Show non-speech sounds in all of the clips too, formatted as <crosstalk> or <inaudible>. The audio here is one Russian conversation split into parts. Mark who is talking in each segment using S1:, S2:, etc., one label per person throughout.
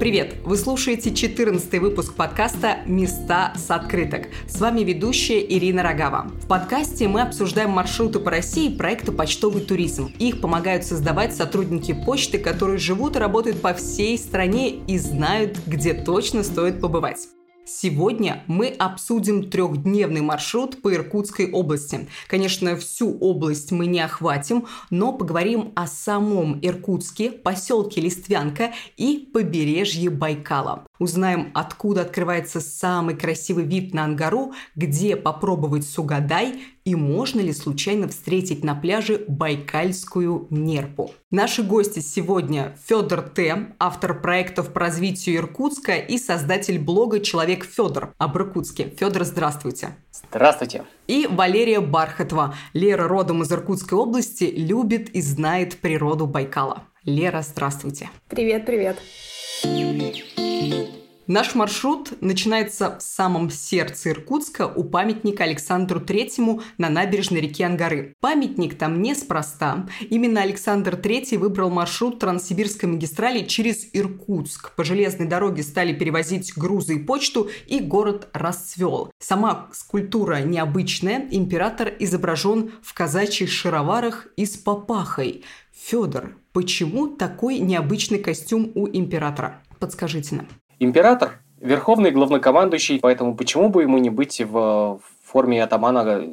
S1: Привет! Вы слушаете 14 выпуск подкаста «Места с открыток». С вами ведущая Ирина Рогава. В подкасте мы обсуждаем маршруты по России проекта «Почтовый туризм». Их помогают создавать сотрудники почты, которые живут и работают по всей стране и знают, где точно стоит побывать. Сегодня мы обсудим трехдневный маршрут по Иркутской области. Конечно, всю область мы не охватим, но поговорим о самом Иркутске, поселке Листвянка и побережье Байкала. Узнаем, откуда открывается самый красивый вид на Ангару, где попробовать сугадай и можно ли случайно встретить на пляже байкальскую нерпу. Наши гости сегодня Федор Т., автор проектов по развитию Иркутска и создатель блога «Человек Федор» об Иркутске. Федор, здравствуйте.
S2: Здравствуйте.
S1: И Валерия Бархатова. Лера родом из Иркутской области, любит и знает природу Байкала. Лера, здравствуйте.
S3: Привет, привет.
S1: Наш маршрут начинается в самом сердце Иркутска у памятника Александру Третьему на набережной реки Ангары. Памятник там неспроста. Именно Александр Третий выбрал маршрут Транссибирской магистрали через Иркутск. По железной дороге стали перевозить грузы и почту, и город расцвел. Сама скульптура необычная. Император изображен в казачьих шароварах и с папахой. Федор, почему такой необычный костюм у императора? Подскажите нам.
S2: Император – верховный главнокомандующий, поэтому почему бы ему не быть в форме атамана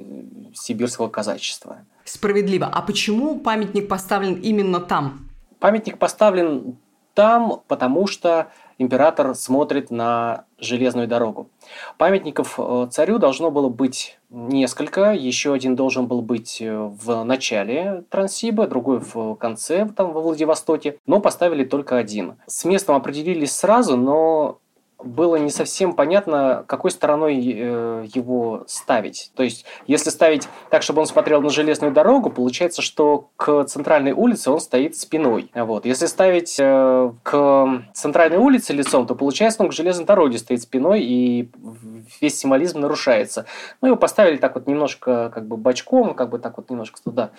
S2: сибирского казачества?
S1: Справедливо. А почему памятник поставлен именно там?
S2: Памятник поставлен там, потому что император смотрит на железную дорогу. Памятников э, царю должно было быть несколько. Еще один должен был быть э, в начале Транссиба, другой в конце, там, во Владивостоке. Но поставили только один. С местом определились сразу, но было не совсем понятно, какой стороной э, его ставить. То есть, если ставить так, чтобы он смотрел на железную дорогу, получается, что к центральной улице он стоит спиной. Вот. Если ставить э, к центральной улице лицом, то получается, он к железной дороге стоит спиной, и весь символизм нарушается. Ну, его поставили так вот немножко как бы бочком, как бы так вот немножко туда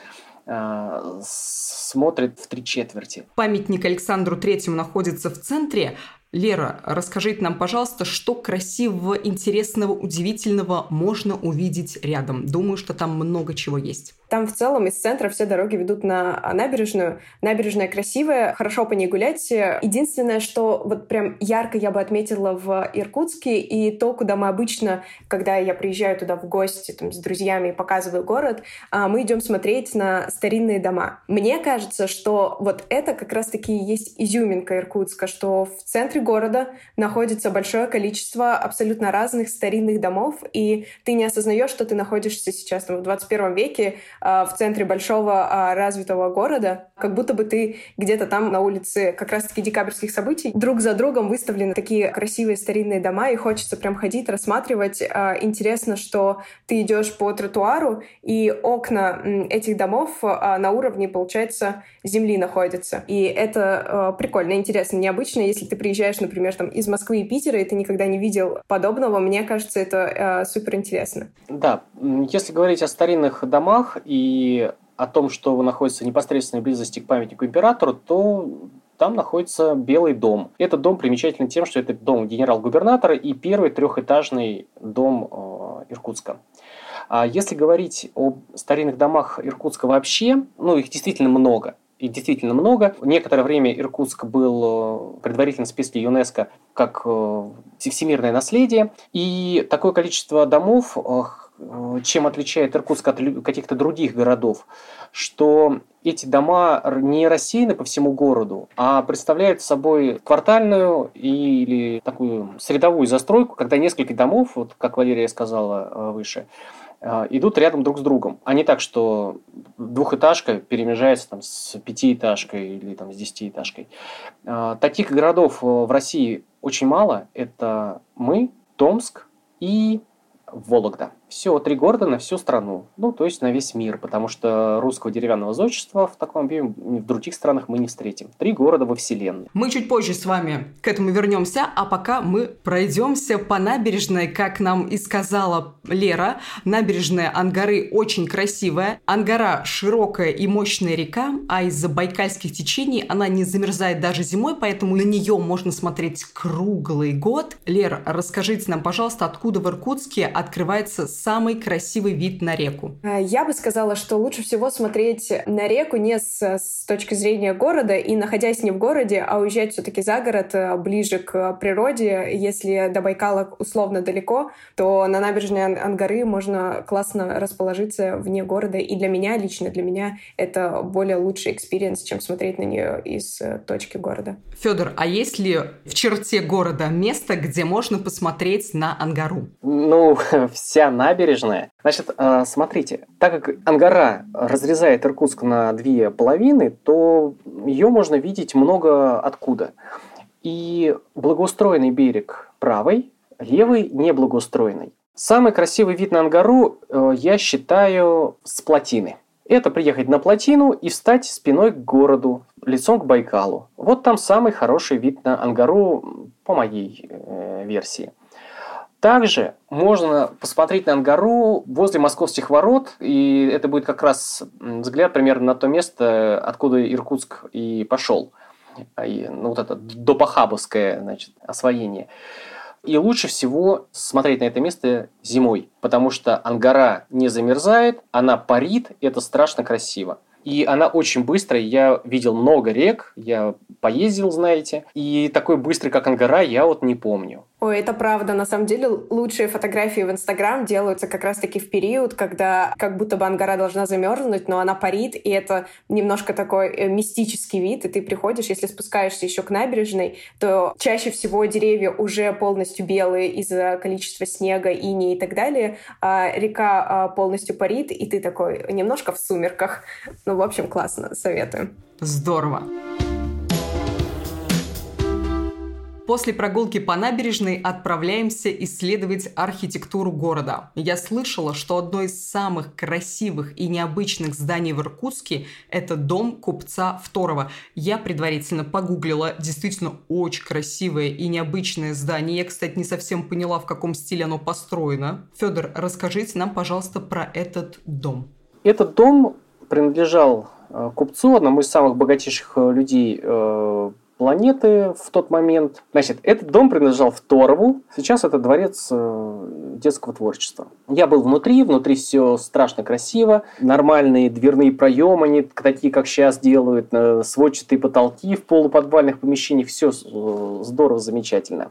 S2: э, смотрит в три четверти.
S1: Памятник Александру Третьему находится в центре, Лера, расскажите нам, пожалуйста, что красивого, интересного, удивительного можно увидеть рядом. Думаю, что там много чего есть.
S3: Там в целом из центра все дороги ведут на набережную. Набережная красивая, хорошо по ней гулять. Единственное, что вот прям ярко я бы отметила в Иркутске, и то, куда мы обычно, когда я приезжаю туда в гости там, с друзьями и показываю город, а, мы идем смотреть на старинные дома. Мне кажется, что вот это как раз-таки есть изюминка Иркутска, что в центре центре города находится большое количество абсолютно разных старинных домов, и ты не осознаешь, что ты находишься сейчас там, в 21 веке э, в центре большого э, развитого города, как будто бы ты где-то там на улице как раз-таки декабрьских событий. Друг за другом выставлены такие красивые старинные дома, и хочется прям ходить, рассматривать. Э, интересно, что ты идешь по тротуару, и окна этих домов э, на уровне, получается, земли находятся. И это э, прикольно, интересно, необычно, если ты приезжаешь приезжаешь, например, там, из Москвы и Питера, и ты никогда не видел подобного, мне кажется, это э, супер интересно.
S2: Да, если говорить о старинных домах и о том, что находится в непосредственной близости к памятнику императору, то там находится Белый дом. Этот дом примечателен тем, что это дом генерал-губернатора и первый трехэтажный дом э, Иркутска. А если говорить о старинных домах Иркутска вообще, ну их действительно много и действительно много. Некоторое время Иркутск был э, предварительно в списке ЮНЕСКО как э, всемирное наследие. И такое количество домов, э, чем отличает Иркутск от каких-то других городов, что эти дома не рассеяны по всему городу, а представляют собой квартальную или такую средовую застройку, когда несколько домов, вот как Валерия сказала выше, идут рядом друг с другом, а не так, что двухэтажка перемежается там, с пятиэтажкой или там, с десятиэтажкой. А, таких городов э, в России очень мало. Это мы, Томск и Вологда. Все, три города на всю страну. Ну, то есть на весь мир, потому что русского деревянного зодчества в таком объеме в других странах мы не встретим. Три города во Вселенной.
S1: Мы чуть позже с вами к этому вернемся, а пока мы пройдемся по набережной, как нам и сказала Лера. Набережная Ангары очень красивая. Ангара широкая и мощная река, а из-за байкальских течений она не замерзает даже зимой, поэтому на нее можно смотреть круглый год. Лера, расскажите нам, пожалуйста, откуда в Иркутске открывается самый красивый вид на реку?
S3: А, я бы сказала, что лучше всего смотреть на реку не с, с точки зрения города и находясь не в городе, а уезжать все-таки за город, э, ближе к природе. Если до Байкала условно далеко, то на набережной Ангары можно классно расположиться вне города. И для меня, лично для меня, это более лучший experience, чем смотреть на нее из э, точки города.
S1: Федор, а есть ли в черте города место, где можно посмотреть на Ангару?
S2: Ну, <laughs> вся набережная. Значит, э, смотрите, так как Ангара разрезает Иркутск на две половины, то ее можно видеть много откуда. И благоустроенный берег правый, левый неблагоустроенный. Самый красивый вид на Ангару э, я считаю с плотины. Это приехать на плотину и встать спиной к городу, лицом к Байкалу. Вот там самый хороший вид на Ангару по моей э, версии. Также можно посмотреть на Ангару возле московских ворот, и это будет как раз взгляд примерно на то место, откуда Иркутск и пошел. И, ну, вот это допахабовское значит, освоение. И лучше всего смотреть на это место зимой, потому что Ангара не замерзает, она парит, и это страшно красиво. И она очень быстрая. Я видел много рек, я поездил, знаете. И такой быстрый, как Ангара, я вот не помню.
S3: Ой, это правда. На самом деле лучшие фотографии в Инстаграм делаются как раз-таки в период, когда как будто бы Ангара должна замерзнуть, но она парит, и это немножко такой э, мистический вид, и ты приходишь, если спускаешься еще к набережной, то чаще всего деревья уже полностью белые из-за количества снега, ини и так далее, а река а, полностью парит, и ты такой немножко в сумерках. Ну, в общем, классно, советую.
S1: Здорово. После прогулки по набережной отправляемся исследовать архитектуру города. Я слышала, что одно из самых красивых и необычных зданий в Иркутске – это дом купца Второго. Я предварительно погуглила, действительно очень красивое и необычное здание. Я, кстати, не совсем поняла, в каком стиле оно построено. Федор, расскажите нам, пожалуйста, про этот дом.
S2: Этот дом принадлежал э, купцу, одному из самых богатейших э, людей э, планеты в тот момент. Значит, этот дом принадлежал Второву. Сейчас это дворец э, детского творчества. Я был внутри, внутри все страшно красиво. Нормальные дверные проемы, не такие, как сейчас делают, э, сводчатые потолки в полуподвальных помещениях. Все э, здорово, замечательно.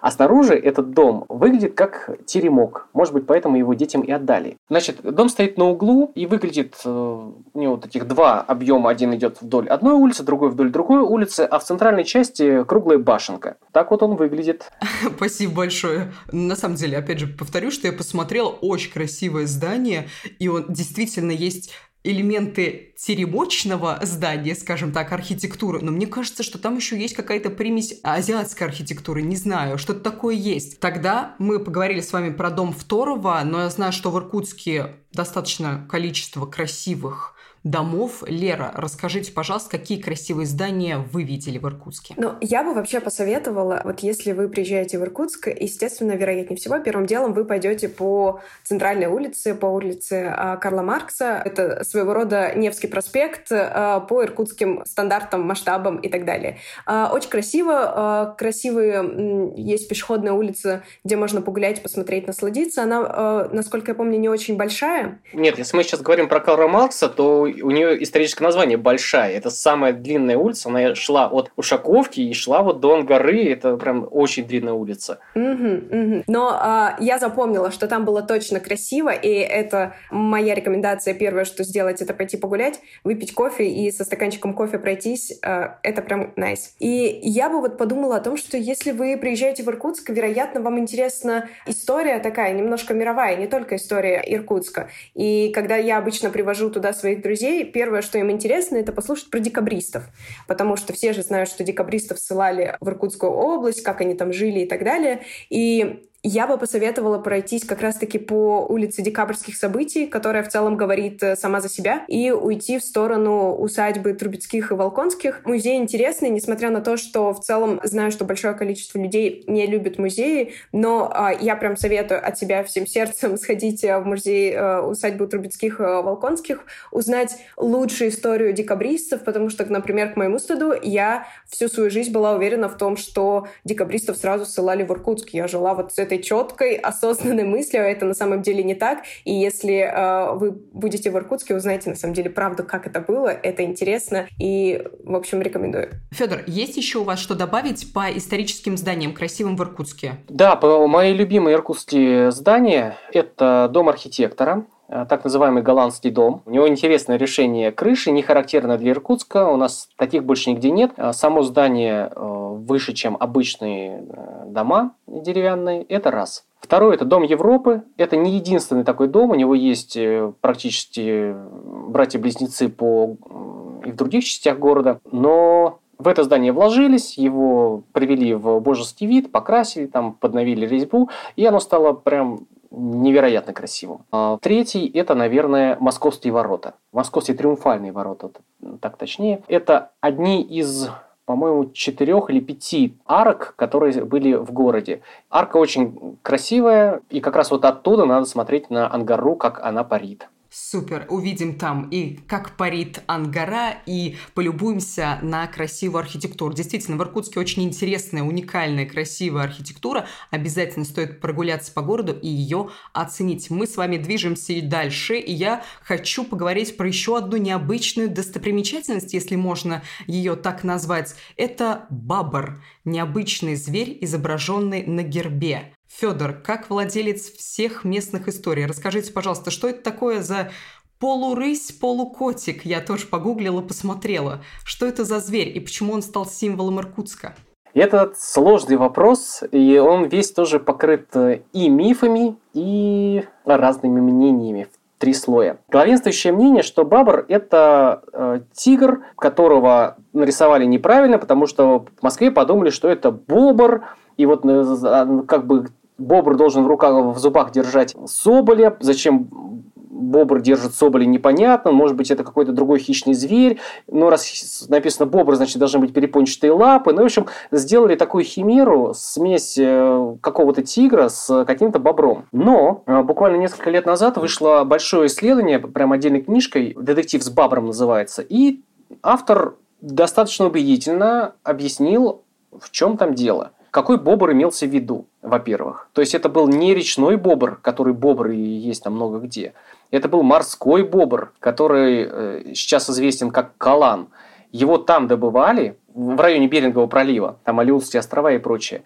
S2: А снаружи этот дом выглядит как теремок. Может быть, поэтому его детям и отдали. Значит, дом стоит на углу и выглядит, э, у него вот этих два объема. Один идет вдоль одной улицы, другой вдоль другой улицы, а в центральной части круглая башенка. Так вот он выглядит. <laughs>
S1: Спасибо большое. На самом деле, опять же, повторю, что я посмотрела очень красивое здание, и он действительно есть элементы теремочного здания, скажем так, архитектуры, но мне кажется, что там еще есть какая-то примесь азиатской архитектуры, не знаю, что-то такое есть. Тогда мы поговорили с вами про дом второго, но я знаю, что в Иркутске достаточно количество красивых домов. Лера, расскажите, пожалуйста, какие красивые здания вы видели в Иркутске?
S3: Ну, я бы вообще посоветовала, вот если вы приезжаете в Иркутск, естественно, вероятнее всего, первым делом вы пойдете по центральной улице, по улице а, Карла Маркса. Это своего рода Невский проспект а, по иркутским стандартам, масштабам и так далее. А, очень красиво. Красивые есть пешеходная улица, где можно погулять, посмотреть, насладиться. Она, насколько я помню, не очень большая.
S2: Нет, если мы сейчас говорим про Карла Маркса, то у нее историческое название Большая. Это самая длинная улица. Она шла от Ушаковки и шла вот до Ангары. Это прям очень длинная улица.
S3: Угу, угу. Но а, я запомнила, что там было точно красиво, и это моя рекомендация. Первое, что сделать, это пойти погулять, выпить кофе и со стаканчиком кофе пройтись. А, это прям. Nice. И я бы вот подумала о том, что если вы приезжаете в Иркутск, вероятно, вам интересна история такая, немножко мировая, не только история Иркутска. И когда я обычно привожу туда своих друзей, друзей, первое, что им интересно, это послушать про декабристов. Потому что все же знают, что декабристов ссылали в Иркутскую область, как они там жили и так далее. И я бы посоветовала пройтись как раз-таки по улице Декабрьских событий, которая в целом говорит э, сама за себя, и уйти в сторону усадьбы Трубецких и Волконских. Музей интересный, несмотря на то, что в целом знаю, что большое количество людей не любит музеи, но а, я прям советую от себя всем сердцем <laughs> сходить э, в музей а, усадьбы Трубецких и Волконских, узнать лучшую историю декабристов, потому что, например, к моему стыду, я всю свою жизнь была уверена в том, что декабристов сразу ссылали в Иркутск. Я жила вот с этой четкой, осознанной мыслью, а это на самом деле не так. И если э, вы будете в Иркутске, узнаете на самом деле правду, как это было. Это интересно и, в общем, рекомендую.
S1: Федор, есть еще у вас что добавить по историческим зданиям красивым в Иркутске?
S2: Да, по мои любимые иркутские здания – это дом архитектора, так называемый голландский дом. У него интересное решение крыши, не характерно для Иркутска. У нас таких больше нигде нет. Э, само здание э, выше, чем обычные э, дома деревянные, это раз. Второе – это Дом Европы. Это не единственный такой дом. У него есть э, практически братья-близнецы по и в других частях города. Но в это здание вложились, его привели в божеский вид, покрасили, там подновили резьбу, и оно стало прям невероятно красивым. А третий – это, наверное, Московские ворота. Московские триумфальные ворота, так точнее. Это одни из по-моему, четырех или пяти арок, которые были в городе. Арка очень красивая, и как раз вот оттуда надо смотреть на Ангару, как она парит.
S1: Супер, увидим там и как парит Ангара, и полюбуемся на красивую архитектуру. Действительно, в Иркутске очень интересная, уникальная, красивая архитектура. Обязательно стоит прогуляться по городу и ее оценить. Мы с вами движемся и дальше, и я хочу поговорить про еще одну необычную достопримечательность, если можно ее так назвать. Это бабр, необычный зверь, изображенный на гербе. Федор, как владелец всех местных историй, расскажите, пожалуйста, что это такое за полурысь, полукотик? Я тоже погуглила, посмотрела. Что это за зверь и почему он стал символом Иркутска?
S2: Это сложный вопрос, и он весь тоже покрыт э, и мифами, и разными мнениями в три слоя. Главенствующее мнение, что бабр – это э, тигр, которого нарисовали неправильно, потому что в Москве подумали, что это бобр, и вот э, как бы бобр должен в руках, в зубах держать соболя. Зачем бобр держит соболя, непонятно. Может быть, это какой-то другой хищный зверь. Но раз написано бобр, значит, должны быть перепончатые лапы. Ну, в общем, сделали такую химеру, смесь э, какого-то тигра с каким-то бобром. Но э, буквально несколько лет назад вышло большое исследование, прям отдельной книжкой, «Детектив с бобром» называется. И автор достаточно убедительно объяснил, в чем там дело – какой бобр имелся в виду, во-первых? То есть это был не речной бобр, который бобры есть там много где. Это был морской бобр, который э, сейчас известен как калан. Его там добывали, в районе Берингового пролива, там Алиутские острова и прочее.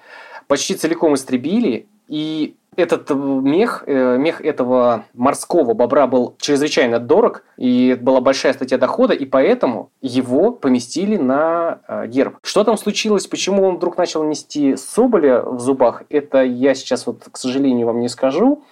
S2: Почти целиком истребили, и этот э, мех, э, мех этого морского бобра был чрезвычайно дорог, и была большая статья дохода, и поэтому его поместили на э, герб. Что там случилось, почему он вдруг начал нести соболя в зубах, это я сейчас вот, к сожалению, вам не скажу.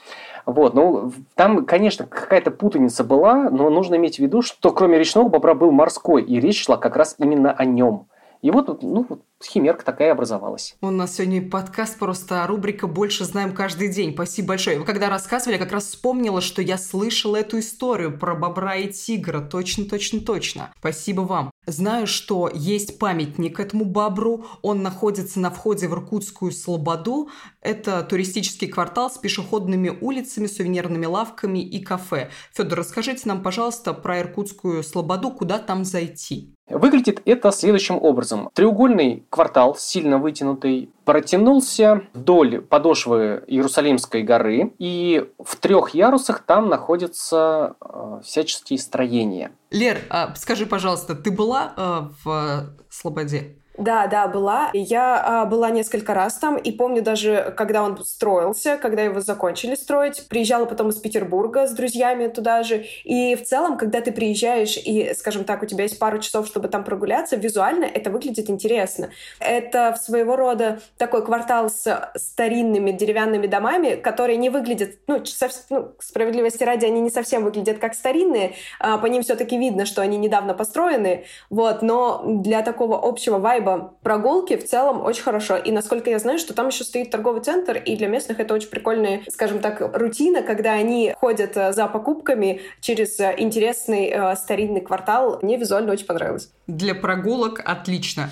S2: Вот, ну, там, конечно, какая-то путаница была, но нужно иметь в виду, что кроме речного бобра был морской, и речь шла как раз именно о нем. И вот, ну, химерка такая образовалась.
S1: У нас сегодня подкаст просто рубрика «Больше знаем каждый день». Спасибо большое. Вы когда рассказывали, я как раз вспомнила, что я слышала эту историю про бобра и тигра. Точно, точно, точно. Спасибо вам. Знаю, что есть памятник этому бобру. Он находится на входе в Иркутскую Слободу. Это туристический квартал с пешеходными улицами, сувенирными лавками и кафе. Федор, расскажите нам, пожалуйста, про Иркутскую Слободу, куда там зайти.
S2: Выглядит это следующим образом. Треугольный квартал, сильно вытянутый, протянулся вдоль подошвы Иерусалимской горы, и в трех ярусах там находятся э, всяческие строения.
S1: Лер, а скажи, пожалуйста, ты была э, в Слободе?
S3: Да, да, была. Я а, была несколько раз там, и помню даже, когда он строился, когда его закончили строить. Приезжала потом из Петербурга с друзьями туда же. И в целом, когда ты приезжаешь и, скажем так, у тебя есть пару часов, чтобы там прогуляться, визуально это выглядит интересно. Это своего рода такой квартал с старинными деревянными домами, которые не выглядят, ну, совсем, ну справедливости ради, они не совсем выглядят как старинные, а по ним все-таки видно, что они недавно построены, вот, но для такого общего вайба вайба прогулки в целом очень хорошо. И насколько я знаю, что там еще стоит торговый центр, и для местных это очень прикольная, скажем так, рутина, когда они ходят э, за покупками через э, интересный э, старинный квартал. Мне визуально очень понравилось.
S1: Для прогулок отлично.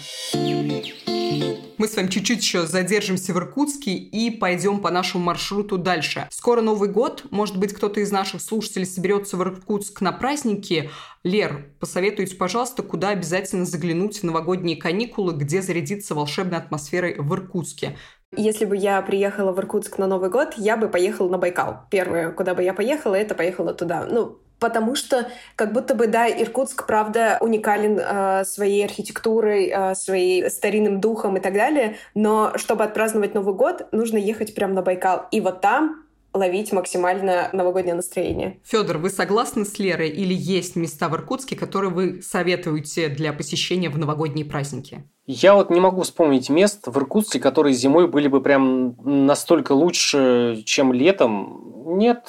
S1: Мы с вами чуть-чуть еще задержимся в Иркутске и пойдем по нашему маршруту дальше. Скоро Новый год. Может быть, кто-то из наших слушателей соберется в Иркутск на праздники. Лер, посоветуйте, пожалуйста, куда обязательно заглянуть в новогодние каникулы, где зарядиться волшебной атмосферой в Иркутске.
S3: Если бы я приехала в Иркутск на Новый год, я бы поехала на Байкал. Первое, куда бы я поехала, это поехала туда. Ну, потому что как будто бы, да, Иркутск, правда, уникален э, своей архитектурой, э, своей старинным духом и так далее, но чтобы отпраздновать Новый год, нужно ехать прямо на Байкал. И вот там ловить максимально новогоднее настроение.
S1: Федор, вы согласны с Лерой или есть места в Иркутске, которые вы советуете для посещения в новогодние праздники?
S2: Я вот не могу вспомнить мест в Иркутске, которые зимой были бы прям настолько лучше, чем летом. Нет,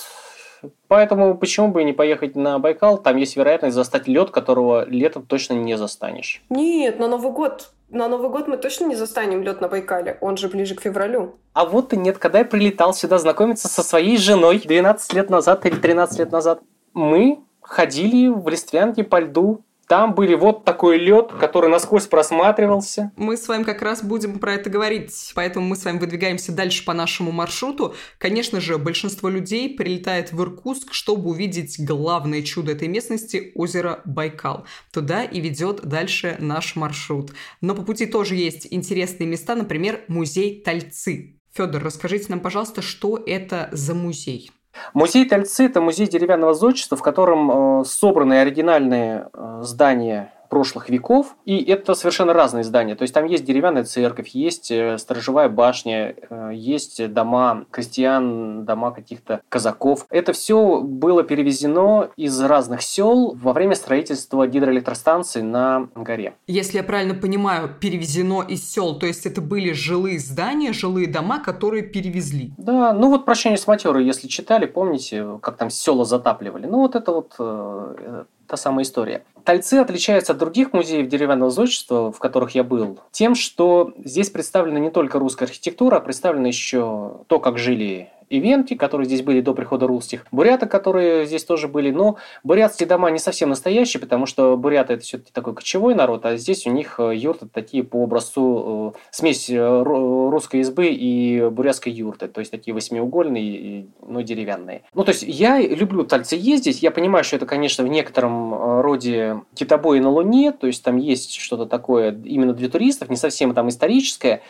S2: Поэтому почему бы и не поехать на Байкал? Там есть вероятность застать лед, которого летом точно не застанешь.
S3: Нет, на Новый год. На Новый год мы точно не застанем лед на Байкале. Он же ближе к февралю.
S2: А вот и нет, когда я прилетал сюда знакомиться со своей женой 12 лет назад или 13 лет назад, мы ходили в Листвянке по льду там были вот такой лед, который насквозь просматривался.
S1: Мы с вами как раз будем про это говорить, поэтому мы с вами выдвигаемся дальше по нашему маршруту. Конечно же, большинство людей прилетает в Иркутск, чтобы увидеть главное чудо этой местности – озеро Байкал. Туда и ведет дальше наш маршрут. Но по пути тоже есть интересные места, например, музей Тальцы. Федор, расскажите нам, пожалуйста, что это за музей?
S2: Музей Тальцы – это музей деревянного зодчества, в котором э, собраны оригинальные э, здания прошлых веков, и это совершенно разные здания. То есть там есть деревянная церковь, есть э, сторожевая башня, э, есть дома крестьян, дома каких-то казаков. Это все было перевезено из разных сел во время строительства гидроэлектростанции на горе.
S1: Если я правильно понимаю, перевезено из сел, то есть это были жилые здания, жилые дома, которые перевезли.
S2: Да, ну вот «Прощание с матерой», если читали, помните, как там села затапливали. Ну вот это вот э, та самая история. Тальцы отличаются от других музеев деревянного зодчества, в которых я был, тем, что здесь представлена не только русская архитектура, а представлено еще то, как жили ивенты, которые здесь были до прихода русских, буряты, которые здесь тоже были, но бурятские дома не совсем настоящие, потому что буряты это все-таки такой кочевой народ, а здесь у них э, юрты такие по образцу э, смесь э, русской избы и бурятской юрты, то есть такие восьмиугольные, но деревянные. Ну, то есть я люблю Тальцы ездить, я понимаю, что это, конечно, в некотором роде китобои на Луне, то есть там есть что-то такое именно для туристов, не совсем там историческое,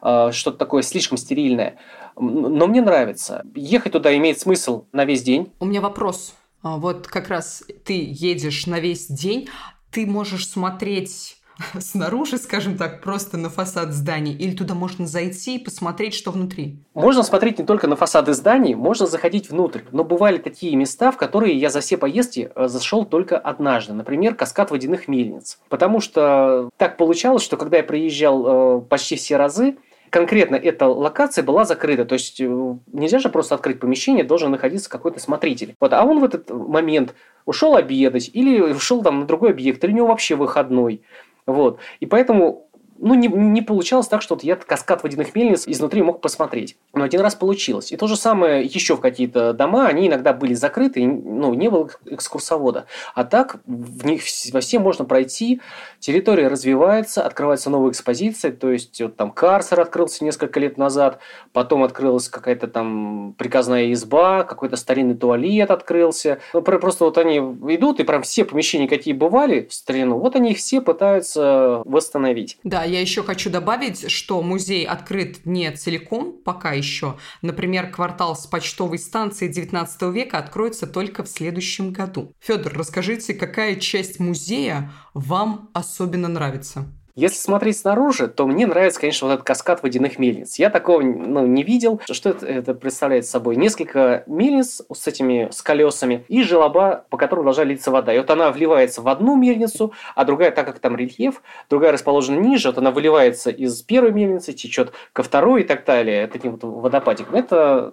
S2: что-то такое слишком стерильное. Но мне нравится. Ехать туда имеет смысл на весь день.
S1: У меня вопрос. А, вот как раз ты едешь на весь день, ты можешь смотреть <laughs> снаружи, скажем так, просто на фасад здания, или туда можно зайти и посмотреть, что внутри?
S2: Можно смотреть не только на фасады зданий, можно заходить внутрь. Но бывали такие места, в которые я за все поездки э, зашел только однажды. Например, каскад водяных мельниц. Потому что так получалось, что когда я приезжал э, почти все разы, конкретно эта локация была закрыта. То есть э, нельзя же просто открыть помещение, должен находиться какой-то смотритель. Вот, а он в этот момент ушел обедать или ушел там на другой объект, или у него вообще выходной. Вот. И поэтому ну, не, не получалось так, что вот я каскад водяных мельниц изнутри мог посмотреть. Но один раз получилось. И то же самое еще в какие-то дома, они иногда были закрыты, ну, не было экскурсовода. А так в них во все можно пройти, территория развивается, открывается новая экспозиция, то есть вот там карцер открылся несколько лет назад, потом открылась какая-то там приказная изба, какой-то старинный туалет открылся. Ну, просто вот они идут, и прям все помещения, какие бывали в старину, вот они их все пытаются восстановить.
S1: Да, я еще хочу добавить, что музей открыт не целиком пока еще. Например, квартал с почтовой станции 19 века откроется только в следующем году. Федор, расскажите, какая часть музея вам особенно нравится?
S2: Если смотреть снаружи, то мне нравится, конечно, вот этот каскад водяных мельниц. Я такого ну, не видел. Что это, это представляет собой? Несколько мельниц с этими с колесами и желоба, по которым должна литься вода. И вот она вливается в одну мельницу, а другая, так как там рельеф, другая расположена ниже, вот она выливается из первой мельницы, течет ко второй и так далее, таким вот водопадиком. Это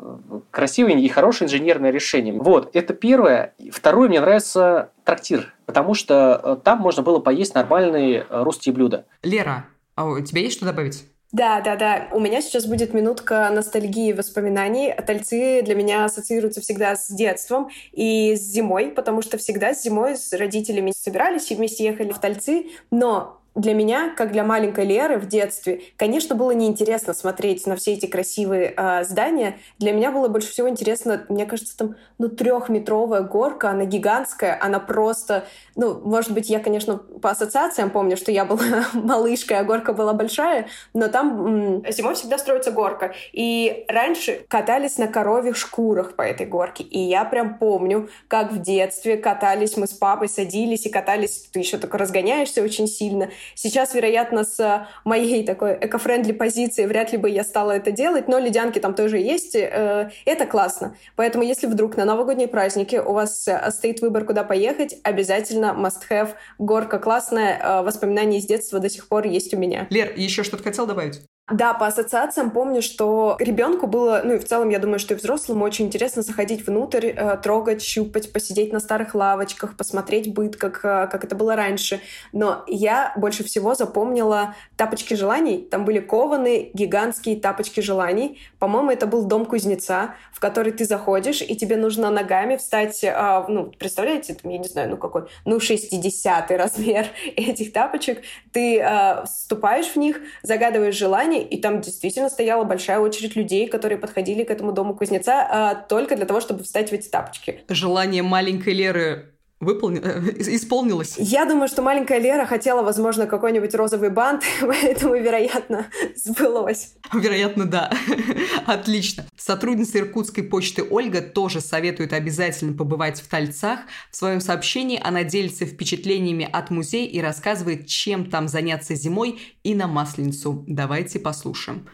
S2: красивое и хорошее инженерное решение. Вот, это первое. Второе, мне нравится трактир, потому что э, там можно было поесть нормальные э, русские блюда.
S1: Лера, А у тебя есть что добавить?
S3: Да, да, да. У меня сейчас будет минутка ностальгии и воспоминаний. Тальцы для меня ассоциируются всегда с детством и с зимой, потому что всегда с зимой с родителями собирались и вместе ехали в Тальцы. Но для меня, как для маленькой Леры в детстве, конечно, было неинтересно смотреть на все эти красивые э, здания. Для меня было больше всего интересно, мне кажется, там, ну, трехметровая горка, она гигантская, она просто, ну, может быть, я, конечно, по ассоциациям помню, что я была <laughs> малышкой, а горка была большая, но там зимой всегда строится горка. И раньше катались на коровьих шкурах по этой горке. И я прям помню, как в детстве катались мы с папой, садились и катались, ты еще только разгоняешься очень сильно, Сейчас, вероятно, с моей такой эко-френдли позиции вряд ли бы я стала это делать, но ледянки там тоже есть. Э, это классно. Поэтому, если вдруг на новогодние праздники у вас э, стоит выбор, куда поехать, обязательно must-have. Горка классная, э, воспоминания из детства до сих пор есть у меня.
S1: Лер, еще что-то хотел добавить?
S3: Да, по ассоциациям помню, что ребенку было, ну и в целом, я думаю, что и взрослым очень интересно заходить внутрь, э, трогать, щупать, посидеть на старых лавочках, посмотреть быт, как, э, как это было раньше. Но я больше всего запомнила тапочки желаний. Там были кованы гигантские тапочки желаний. По-моему, это был дом кузнеца, в который ты заходишь, и тебе нужно ногами встать, э, ну, представляете, там, я не знаю, ну какой, ну 60 размер <laughs> этих тапочек. Ты э, вступаешь в них, загадываешь желание, и там действительно стояла большая очередь людей, которые подходили к этому дому кузнеца а, только для того, чтобы встать в эти тапочки.
S1: Желание маленькой Леры выполнилось, э, исполнилось?
S3: Я думаю, что маленькая Лера хотела, возможно, какой-нибудь розовый бант, <laughs> поэтому, вероятно, сбылось.
S1: Вероятно, да. <laughs> Отлично. Сотрудница Иркутской почты Ольга тоже советует обязательно побывать в Тальцах. В своем сообщении она делится впечатлениями от музея и рассказывает, чем там заняться зимой и на Масленицу. Давайте послушаем.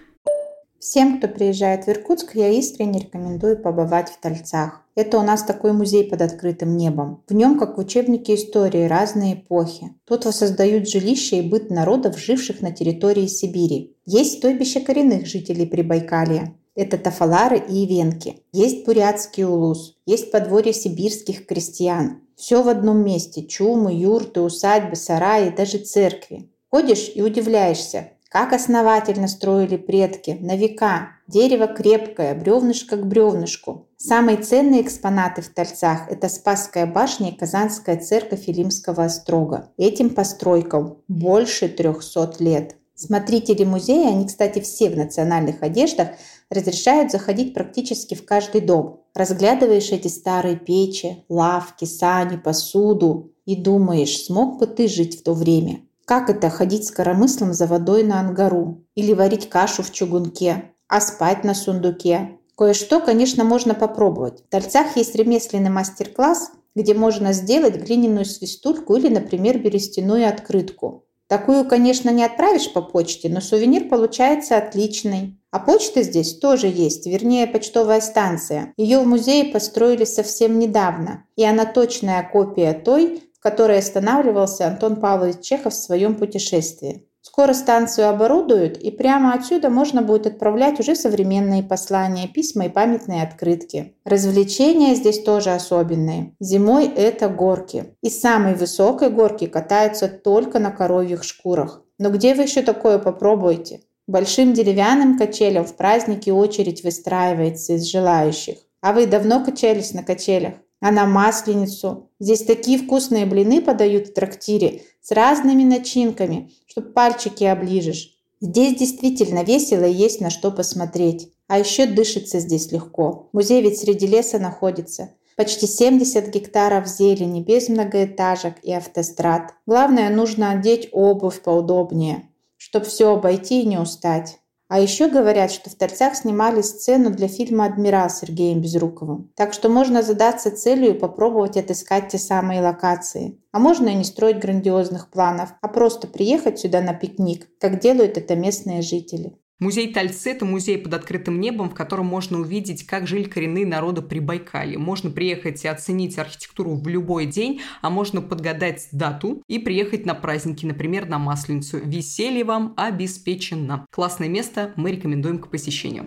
S4: Всем, кто приезжает в Иркутск, я искренне рекомендую побывать в Тальцах. Это у нас такой музей под открытым небом. В нем, как в учебнике истории, разные эпохи. Тут воссоздают жилища и быт народов, живших на территории Сибири. Есть стойбище коренных жителей Прибайкалья. Это тафалары и ивенки. Есть бурятский улус. Есть подворье сибирских крестьян. Все в одном месте. Чумы, юрты, усадьбы, сараи, даже церкви. Ходишь и удивляешься, как основательно строили предки, на века. Дерево крепкое, бревнышко к бревнышку. Самые ценные экспонаты в Тольцах – это Спасская башня и Казанская церковь Илимского острога. Этим постройкам больше 300 лет. Смотрители музея, они, кстати, все в национальных одеждах, разрешают заходить практически в каждый дом. Разглядываешь эти старые печи, лавки, сани, посуду и думаешь, смог бы ты жить в то время? Как это ходить с коромыслом за водой на ангару? Или варить кашу в чугунке? А спать на сундуке? Кое-что, конечно, можно попробовать. В Тольцах есть ремесленный мастер-класс, где можно сделать глиняную свистульку или, например, берестяную открытку. Такую, конечно, не отправишь по почте, но сувенир получается отличный. А почта здесь тоже есть, вернее, почтовая станция. Ее в музее построили совсем недавно, и она точная копия той, которой останавливался Антон Павлович Чехов в своем путешествии. Скоро станцию оборудуют, и прямо отсюда можно будет отправлять уже современные послания, письма и памятные открытки. Развлечения здесь тоже особенные. Зимой это горки. И самой высокой горки катаются только на коровьих шкурах. Но где вы еще такое попробуете? Большим деревянным качелям в праздники очередь выстраивается из желающих. А вы давно качались на качелях? А на масленицу. Здесь такие вкусные блины подают в трактире с разными начинками, что пальчики оближешь. Здесь действительно весело и есть на что посмотреть. А еще дышится здесь легко. Музей ведь среди леса находится. Почти 70 гектаров зелени, без многоэтажек и автострад. Главное, нужно одеть обувь поудобнее, чтобы все обойти и не устать. А еще говорят, что в Торцах снимали сцену для фильма «Адмирал» с Сергеем Безруковым. Так что можно задаться целью и попробовать отыскать те самые локации. А можно и не строить грандиозных планов, а просто приехать сюда на пикник, как делают это местные жители.
S1: Музей Тальцы – это музей под открытым небом, в котором можно увидеть, как жили коренные народы при Байкале. Можно приехать и оценить архитектуру в любой день, а можно подгадать дату и приехать на праздники, например, на Масленицу. Веселье вам обеспечено. Классное место, мы рекомендуем к посещению.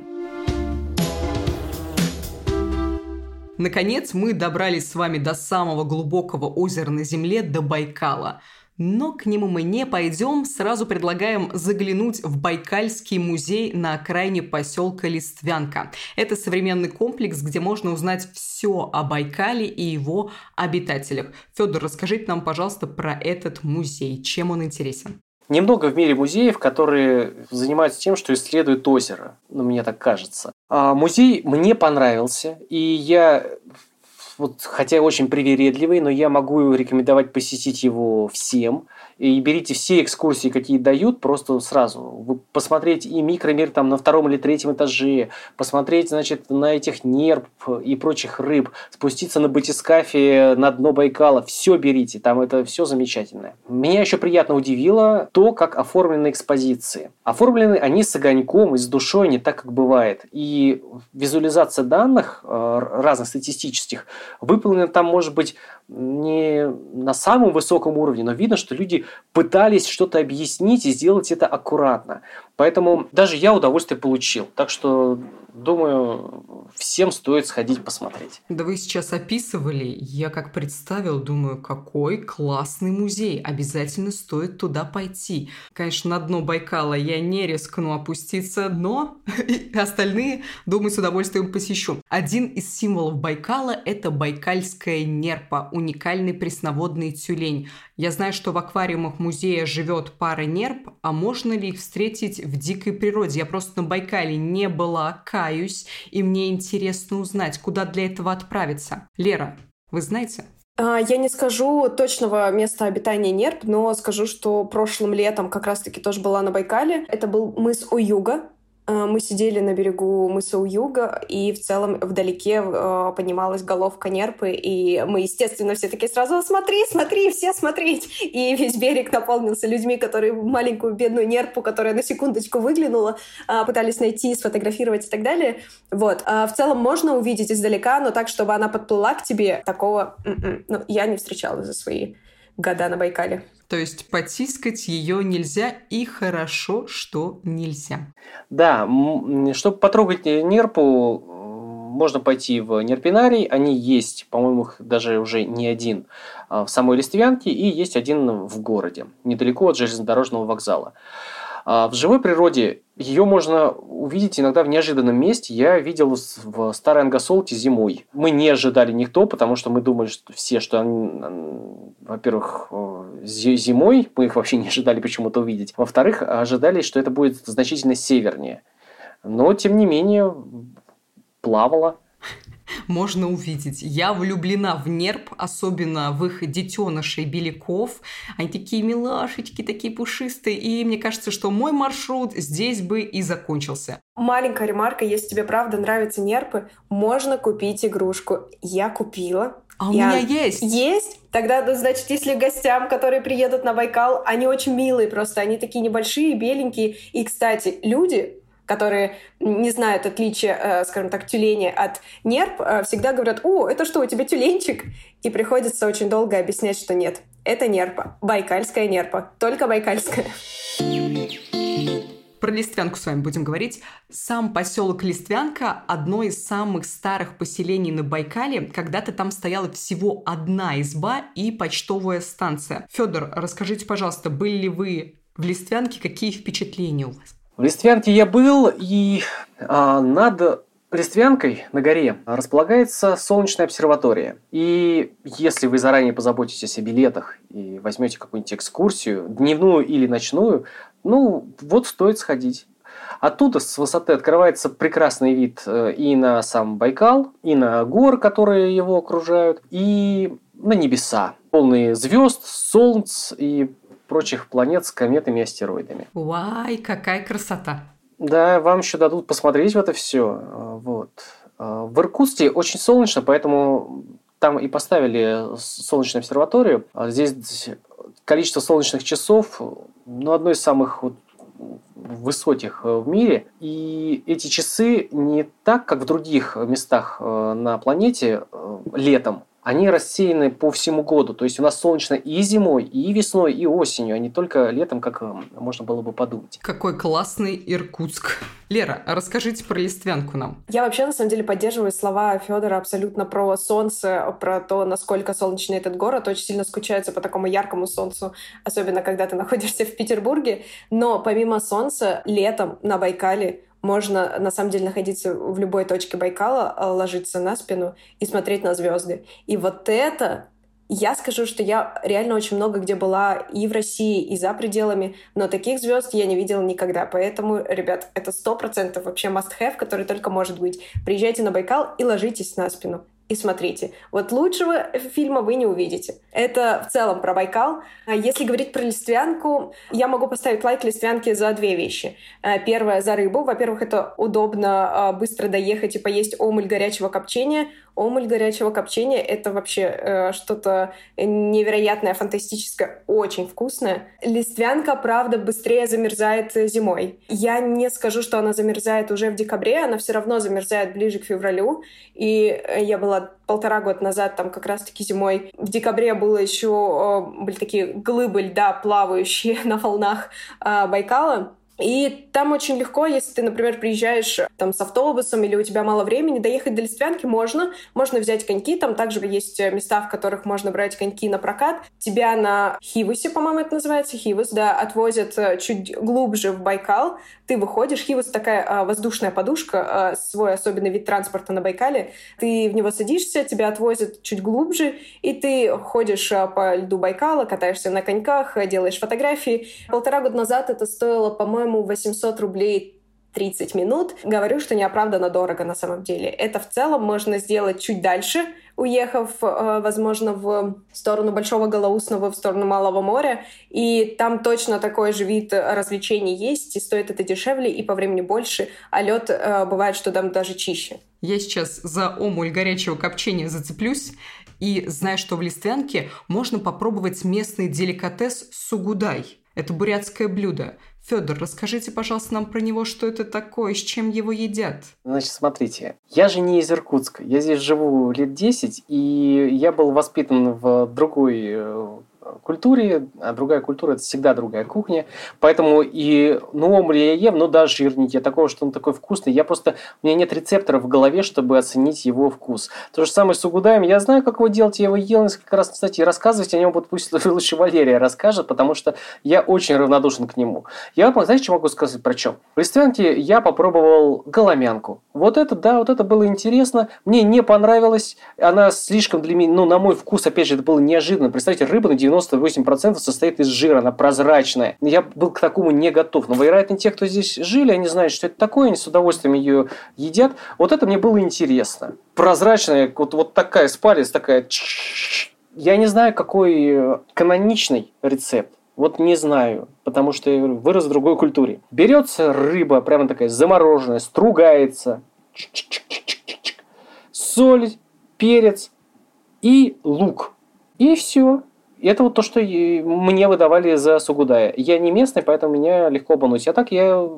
S1: Наконец, мы добрались с вами до самого глубокого озера на Земле, до Байкала – Но к нему мы не пойдем, сразу предлагаем заглянуть в Байкальский музей на окраине поселка Листвянка. Это современный комплекс, где можно узнать все о Байкале и его обитателях. Федор, расскажите нам, пожалуйста, про этот музей. Чем он интересен?
S2: Немного в мире музеев, которые занимаются тем, что исследуют озеро. Ну, мне так кажется. А музей мне понравился, и я вот, хотя очень привередливый, но я могу рекомендовать посетить его всем – и берите все экскурсии, какие дают, просто сразу. Вы посмотреть и микромир там на втором или третьем этаже, посмотреть, значит, на этих нерп и прочих рыб, спуститься на батискафе на дно Байкала, все берите, там это все замечательное. Меня еще приятно удивило то, как оформлены экспозиции. Оформлены они с огоньком и с душой, не так, как бывает. И визуализация данных э, разных статистических выполнена там, может быть, не на самом высоком уровне, но видно, что люди пытались что-то объяснить и сделать это аккуратно. Поэтому даже я удовольствие получил. Так что думаю, всем стоит сходить посмотреть.
S1: Да вы сейчас описывали, я как представил, думаю, какой классный музей, обязательно стоит туда пойти. Конечно, на дно Байкала я не рискну опуститься, но <laughs> остальные, думаю, с удовольствием посещу. Один из символов Байкала – это байкальская нерпа, уникальный пресноводный тюлень. Я знаю, что в аквариумах музея живет пара нерп, а можно ли их встретить в дикой природе? Я просто на Байкале не была, каюсь, и мне интересно узнать, куда для этого отправиться. Лера, вы знаете?
S3: А, я не скажу точного места обитания нерп, но скажу, что прошлым летом как раз-таки тоже была на Байкале. Это был мыс Уюга, мы сидели на берегу мыса Уюга, и в целом вдалеке э, поднималась головка нерпы, и мы, естественно, все таки сразу «Смотри, смотри, все смотреть!» И весь берег наполнился людьми, которые маленькую бедную нерпу, которая на секундочку выглянула, э, пытались найти, сфотографировать и так далее. Вот. А в целом можно увидеть издалека, но так, чтобы она подплыла к тебе, такого м-м, ну, я не встречала за свои года на Байкале.
S1: То есть потискать ее нельзя, и хорошо, что нельзя.
S2: Да, чтобы потрогать нерпу, можно пойти в нерпинарий. Они есть, по-моему, их даже уже не один а, в самой Листвянке, и есть один в городе, недалеко от железнодорожного вокзала. А в живой природе ее можно увидеть иногда в неожиданном месте. Я видел в Старой Ангасолте зимой. Мы не ожидали никто, потому что мы думали что все, что во-первых, зимой, мы их вообще <laughs> не ожидали почему-то увидеть. Во-вторых, ожидали, что это будет значительно севернее. Но, тем не менее, плавала
S1: можно увидеть. Я влюблена в нерп, особенно в их детенышей беляков. Они такие милашечки, такие пушистые. И мне кажется, что мой маршрут здесь бы и закончился.
S3: Маленькая ремарка, если тебе правда нравятся нерпы, можно купить игрушку. Я купила.
S1: А у я... меня есть.
S3: Есть? Тогда, ну, значит, если гостям, которые приедут на Байкал, они очень милые просто, они такие небольшие, беленькие. И, кстати, люди, которые не знают отличия, э, скажем так, тюленя от нерп, э, всегда говорят, о, это что, у тебя тюленчик? И приходится очень долго объяснять, что нет, это нерпа, байкальская нерпа, только байкальская.
S1: Про Листвянку с вами будем говорить. Сам поселок Листвянка – одно из самых старых поселений на Байкале. Когда-то там стояла всего одна изба и почтовая станция. Федор, расскажите, пожалуйста, были ли вы в Листвянке, какие впечатления у вас?
S2: В Листвянке я был, и а, над Листвянкой на горе располагается солнечная обсерватория. И если вы заранее позаботитесь о билетах и возьмете какую-нибудь экскурсию, дневную или ночную, ну, вот стоит сходить. Оттуда с высоты открывается прекрасный вид э, и на сам Байкал, и на горы, которые его окружают, и на небеса, полные звезд, солнц и прочих планет с кометами и астероидами.
S1: Вай, какая красота!
S2: Да, вам еще дадут посмотреть в это все. А, вот. А, в Иркутске очень солнечно, поэтому там и поставили солнечную обсерваторию. А здесь количество солнечных часов, ну, одно из самых вот высоких в мире. И эти часы не так, как в других местах э, на планете э, летом, они рассеяны по всему году. То есть у нас солнечно и зимой, и весной, и осенью, а не только летом, как э, можно было бы подумать.
S1: Какой классный Иркутск. Лера, расскажите про листвянку нам.
S3: Я вообще, на самом деле, поддерживаю слова Федора абсолютно про солнце, про то, насколько солнечный этот город. Очень сильно скучается по такому яркому солнцу, особенно когда ты находишься в Петербурге. Но помимо солнца, летом на Байкале можно, на самом деле, находиться в любой точке Байкала, э, ложиться на спину и смотреть на звезды. И вот это я скажу, что я реально очень много где была и в России, и за пределами, но таких звезд я не видела никогда. Поэтому, ребят, это сто процентов вообще must-have, который только может быть. Приезжайте на Байкал и ложитесь на спину и смотрите. Вот лучшего фильма вы не увидите. Это в целом про Байкал. А если говорить про листвянку, я могу поставить лайк листвянке за две вещи. А, первое — за рыбу. Во-первых, это удобно а, быстро доехать и поесть омуль горячего копчения. Омуль горячего копчения — это вообще э, что-то невероятное, фантастическое, очень вкусное. Листвянка, правда, быстрее замерзает зимой. Я не скажу, что она замерзает уже в декабре, она все равно замерзает ближе к февралю. И э, я была полтора года назад, там как раз-таки зимой. В декабре было еще, э, были такие глыбы льда, плавающие <laughs> на волнах э, Байкала. И там очень легко, если ты, например, приезжаешь там с автобусом или у тебя мало времени, доехать до Листвянки можно. Можно взять коньки, там также есть места, в которых можно брать коньки на прокат. Тебя на Хивусе, по-моему, это называется, Хивус, да, отвозят э, чуть глубже в Байкал. Ты выходишь, Хивус такая а, воздушная подушка, а, свой особенный вид транспорта на Байкале. Ты в него садишься, тебя отвозят чуть глубже, и ты ходишь по льду Байкала, катаешься на коньках, делаешь фотографии. Полтора года назад это стоило, по-моему, по-моему, 800 рублей 30 минут. Говорю, что неоправданно дорого на самом деле. Это в целом можно сделать чуть дальше, уехав, э, возможно, в сторону Большого Голоусного, в сторону Малого моря. И там точно такой же вид развлечений есть, и стоит это дешевле, и по времени больше, а лед э, бывает, что там даже чище.
S1: Я сейчас за омуль горячего копчения зацеплюсь и знаю, что в Листвянке можно попробовать местный деликатес сугудай. Это бурятское блюдо. Федор, расскажите, пожалуйста, нам про него, что это такое, с чем его едят.
S2: Значит, смотрите, я же не из Иркутска, я здесь живу лет 10, и я был воспитан в другой э, культуре, а другая культура – это всегда другая кухня. Поэтому и ну, омри я ем, но да, жирненький. Я такого, что он такой вкусный. Я просто, у меня нет рецепторов в голове, чтобы оценить его вкус. То же самое с угудаем. Я знаю, как его делать, я его ел несколько раз. Кстати, рассказывать о нем вот пусть <laughs> лучше Валерия расскажет, потому что я очень равнодушен к нему. Я, знаете, что могу сказать про чем? Листвянке я попробовал голомянку. Вот это, да, вот это было интересно. Мне не понравилось. Она слишком для меня, ну, на мой вкус, опять же, это было неожиданно. Представьте, рыба на 98% состоит из жира, она прозрачная. Я был к такому не готов. Но, вероятно, те, кто здесь жили, они знают, что это такое, они с удовольствием ее едят. Вот это мне было интересно. Прозрачная, вот, вот такая спалец, такая... Я не знаю, какой каноничный рецепт. Вот не знаю, потому что я вырос в другой культуре. Берется рыба, прямо такая замороженная, стругается, соль, перец и лук. И все. Это вот то, что мне выдавали за сугудая. Я не местный, поэтому меня легко обмануть. А так я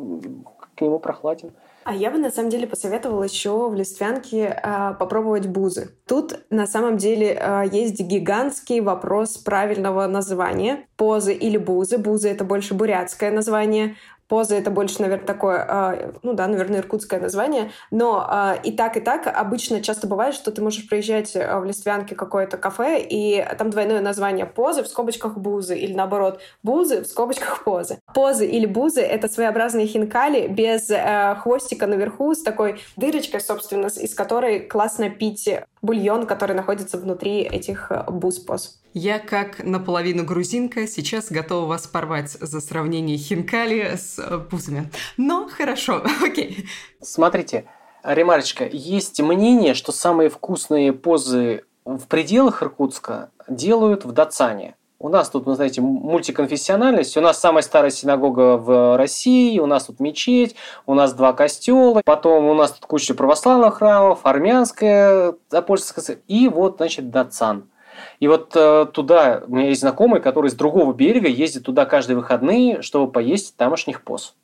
S2: к нему прохладен.
S3: А я бы на самом деле посоветовала еще в Листвянке э, попробовать бузы. Тут на самом деле э, есть гигантский вопрос правильного названия. Позы или бузы. Бузы — это больше бурятское название. Поза это больше, наверное, такое, а, ну да, наверное, иркутское название, но а, и так, и так обычно часто бывает, что ты можешь приезжать а, в Листвянке какое-то кафе, и там двойное название позы в скобочках бузы, или наоборот, бузы в скобочках позы. Позы или бузы — это своеобразные хинкали без э, хвостика наверху с такой дырочкой, собственно, из которой классно пить бульон, который находится внутри этих буз-поз.
S1: Я, как наполовину грузинка, сейчас готова вас порвать за сравнение хинкали с пузами. Но хорошо, <laughs> окей.
S2: Смотрите, ремарочка, есть мнение, что самые вкусные позы в пределах Иркутска делают в Дацане. У нас тут, вы знаете, мультиконфессиональность. У нас самая старая синагога в России, у нас тут мечеть, у нас два костела, потом у нас тут куча православных храмов, армянская, апостольская, и вот, значит, Дацан. И вот э, туда у меня есть знакомый, который с другого берега ездит туда каждые выходные, чтобы поесть тамошних поз.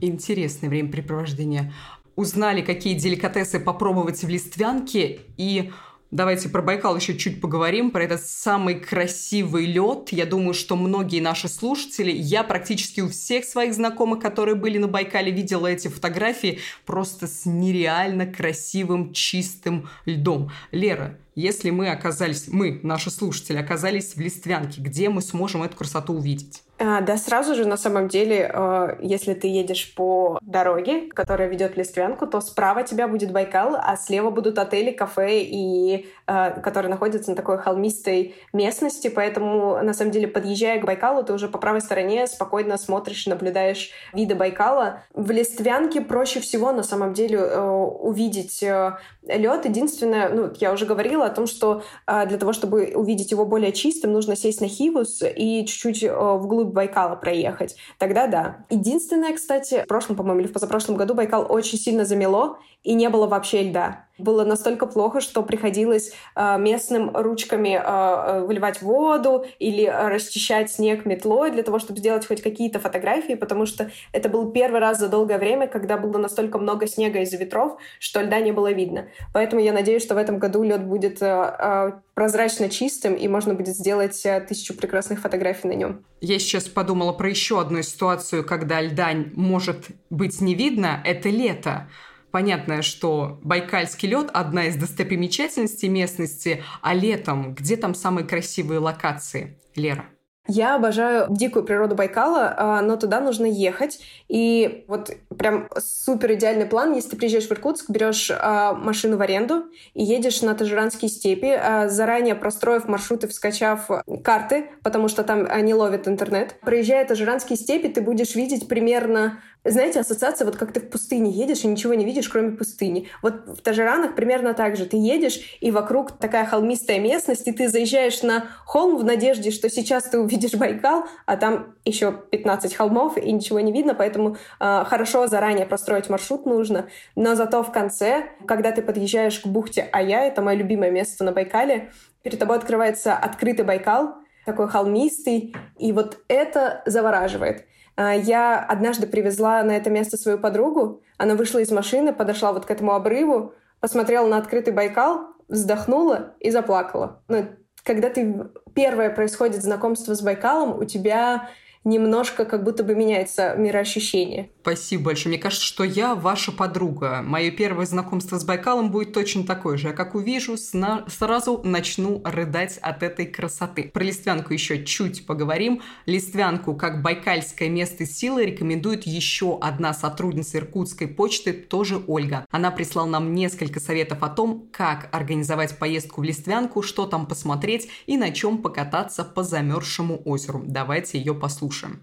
S1: Интересное времяпрепровождение. Узнали, какие деликатесы попробовать в Листвянке, и Давайте про Байкал еще чуть поговорим, про этот самый красивый лед. Я думаю, что многие наши слушатели, я практически у всех своих знакомых, которые были на Байкале, видела эти фотографии просто с нереально красивым чистым льдом. Лера, если мы оказались, мы, наши слушатели, оказались в Листвянке, где мы сможем эту красоту увидеть?
S3: А, да, сразу же, на самом деле, э, если ты едешь по дороге, которая ведет в Листвянку, то справа тебя будет Байкал, а слева будут отели, кафе, и, э, которые находятся на такой холмистой местности. Поэтому, на самом деле, подъезжая к Байкалу, ты уже по правой стороне спокойно смотришь, наблюдаешь виды Байкала. В Листвянке проще всего, на самом деле, э, увидеть лед. Единственное, ну, я уже говорила о том, что для того, чтобы увидеть его более чистым, нужно сесть на Хивус и чуть-чуть вглубь Байкала проехать, тогда да. Единственное, кстати, в прошлом, по-моему, или в позапрошлом году Байкал очень сильно замело, и не было вообще льда. Было настолько плохо, что приходилось э, местным ручками э, э выливать воду или расчищать снег метлой для того, чтобы сделать хоть какие-то фотографии, потому что это был первый раз за долгое время, когда было настолько много снега из-за ветров, что льда не было видно. Поэтому я надеюсь, что в этом году лед будет э, э, прозрачно чистым, и можно будет сделать э, тысячу прекрасных фотографий на нем.
S1: Я сейчас подумала про еще одну ситуацию, когда льда может быть не видно. Это лето. Понятно, что Байкальский лед – одна из достопримечательностей местности, а летом где там самые красивые локации, Лера?
S3: Я обожаю дикую природу Байкала, а, но туда нужно ехать. И вот прям супер идеальный план, если ты приезжаешь в Иркутск, берешь а, машину в аренду и едешь на Тажиранские степи, а, заранее простроив маршруты, вскачав карты, потому что там не ловит интернет. Проезжая Тажиранские степи, ты будешь видеть примерно знаете, ассоциация, вот как ты в пустыне едешь и ничего не видишь, кроме пустыни. Вот в Тажиранах примерно так же. Ты едешь, и вокруг такая холмистая местность, и ты заезжаешь на холм в надежде, что сейчас ты увидишь Байкал, а там еще 15 холмов, и ничего не видно, поэтому э, хорошо заранее простроить маршрут нужно. Но зато в конце, когда ты подъезжаешь к бухте Ая, это мое любимое место на Байкале, перед тобой открывается открытый Байкал, такой холмистый, и вот это завораживает. А, я однажды привезла на это место свою подругу. Она вышла из машины, подошла вот к этому обрыву, посмотрела на открытый Байкал, вздохнула и заплакала. Ну, когда ты первое происходит знакомство с Байкалом, у тебя немножко как будто бы меняется мироощущение.
S1: Спасибо большое. Мне кажется, что я ваша подруга. Мое первое знакомство с Байкалом будет точно такое же. А как увижу, сразу начну рыдать от этой красоты. Про Листвянку еще чуть поговорим. Листвянку как байкальское место силы рекомендует еще одна сотрудница Иркутской почты, тоже Ольга. Она прислала нам несколько советов о том, как организовать поездку в Листвянку, что там посмотреть и на чем покататься по замерзшему озеру. Давайте ее послушаем.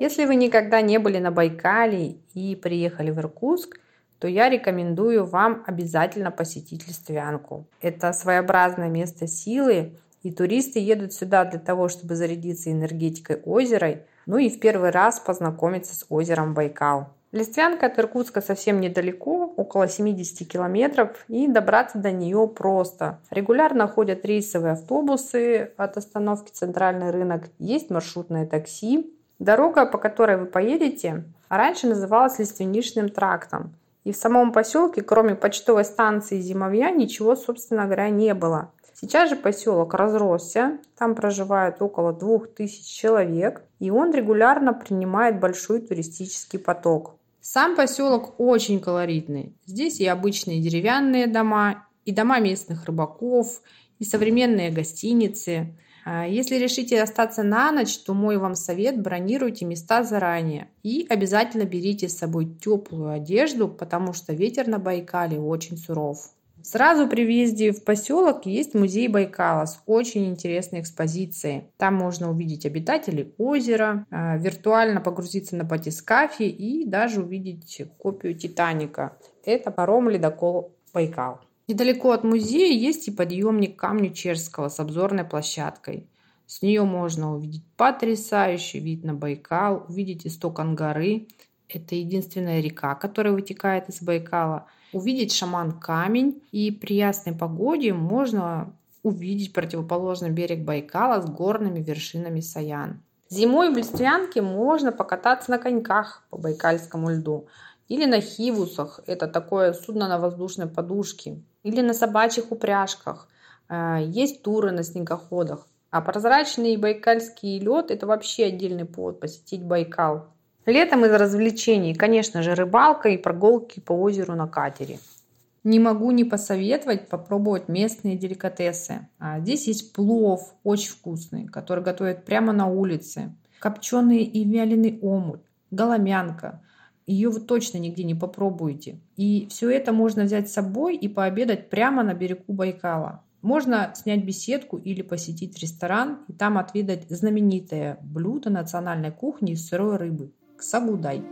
S5: Если вы никогда не были на Байкале и приехали в Иркутск, то я рекомендую вам обязательно посетить Листвянку. Это своеобразное место силы, и туристы едут сюда для того, чтобы зарядиться энергетикой озера, ну и в первый раз познакомиться с озером Байкал. Листвянка от Иркутска совсем недалеко, около 70 километров, и добраться до нее просто. Регулярно ходят рейсовые автобусы от остановки Центральный рынок, есть маршрутное такси. Дорога, по которой вы поедете, раньше называлась Лиственничным трактом. И в самом поселке, кроме почтовой станции Зимовья, ничего, собственно говоря, не было. Сейчас же поселок разросся, там проживает около 2000 человек, и он регулярно принимает большой туристический поток. Сам поселок очень колоритный. Здесь и обычные деревянные дома, и дома местных рыбаков, и современные гостиницы. А если решите остаться на ночь, то мой вам совет – бронируйте места заранее. И обязательно берите с собой теплую одежду, потому что ветер на Байкале очень суров. Сразу при въезде в поселок есть музей Байкала с очень интересной экспозицией. Там можно увидеть обитателей озера, а, виртуально погрузиться на батискафе и даже увидеть копию Титаника. Это паром ледокол Байкал. Недалеко от музея есть и подъемник камню Черского с обзорной площадкой. С нее можно увидеть потрясающий вид на Байкал, увидеть исток Ангары. Это единственная река, которая вытекает из Байкала – увидеть шаман-камень, и при ясной погоде можно увидеть противоположный берег Байкала с горными вершинами Саян. Зимой в Листвянке можно покататься на коньках по байкальскому льду или на хивусах, это такое судно на воздушной подушке, или на собачьих упряжках. Э, есть туры на снегоходах. А прозрачный байкальский лед – это вообще отдельный повод посетить Байкал. Летом из развлечений, конечно же, рыбалка и прогулки по озеру на катере. Не могу не посоветовать попробовать местные деликатесы. А здесь есть плов, очень вкусный, который готовят прямо на улице. Копченый и вяленый омут, голомянка. Ее вы точно нигде не попробуете. И все это можно взять с собой и пообедать прямо на берегу Байкала. Можно снять беседку или посетить ресторан и там отведать знаменитое блюдо национальной кухни из сырой рыбы – ксагудай.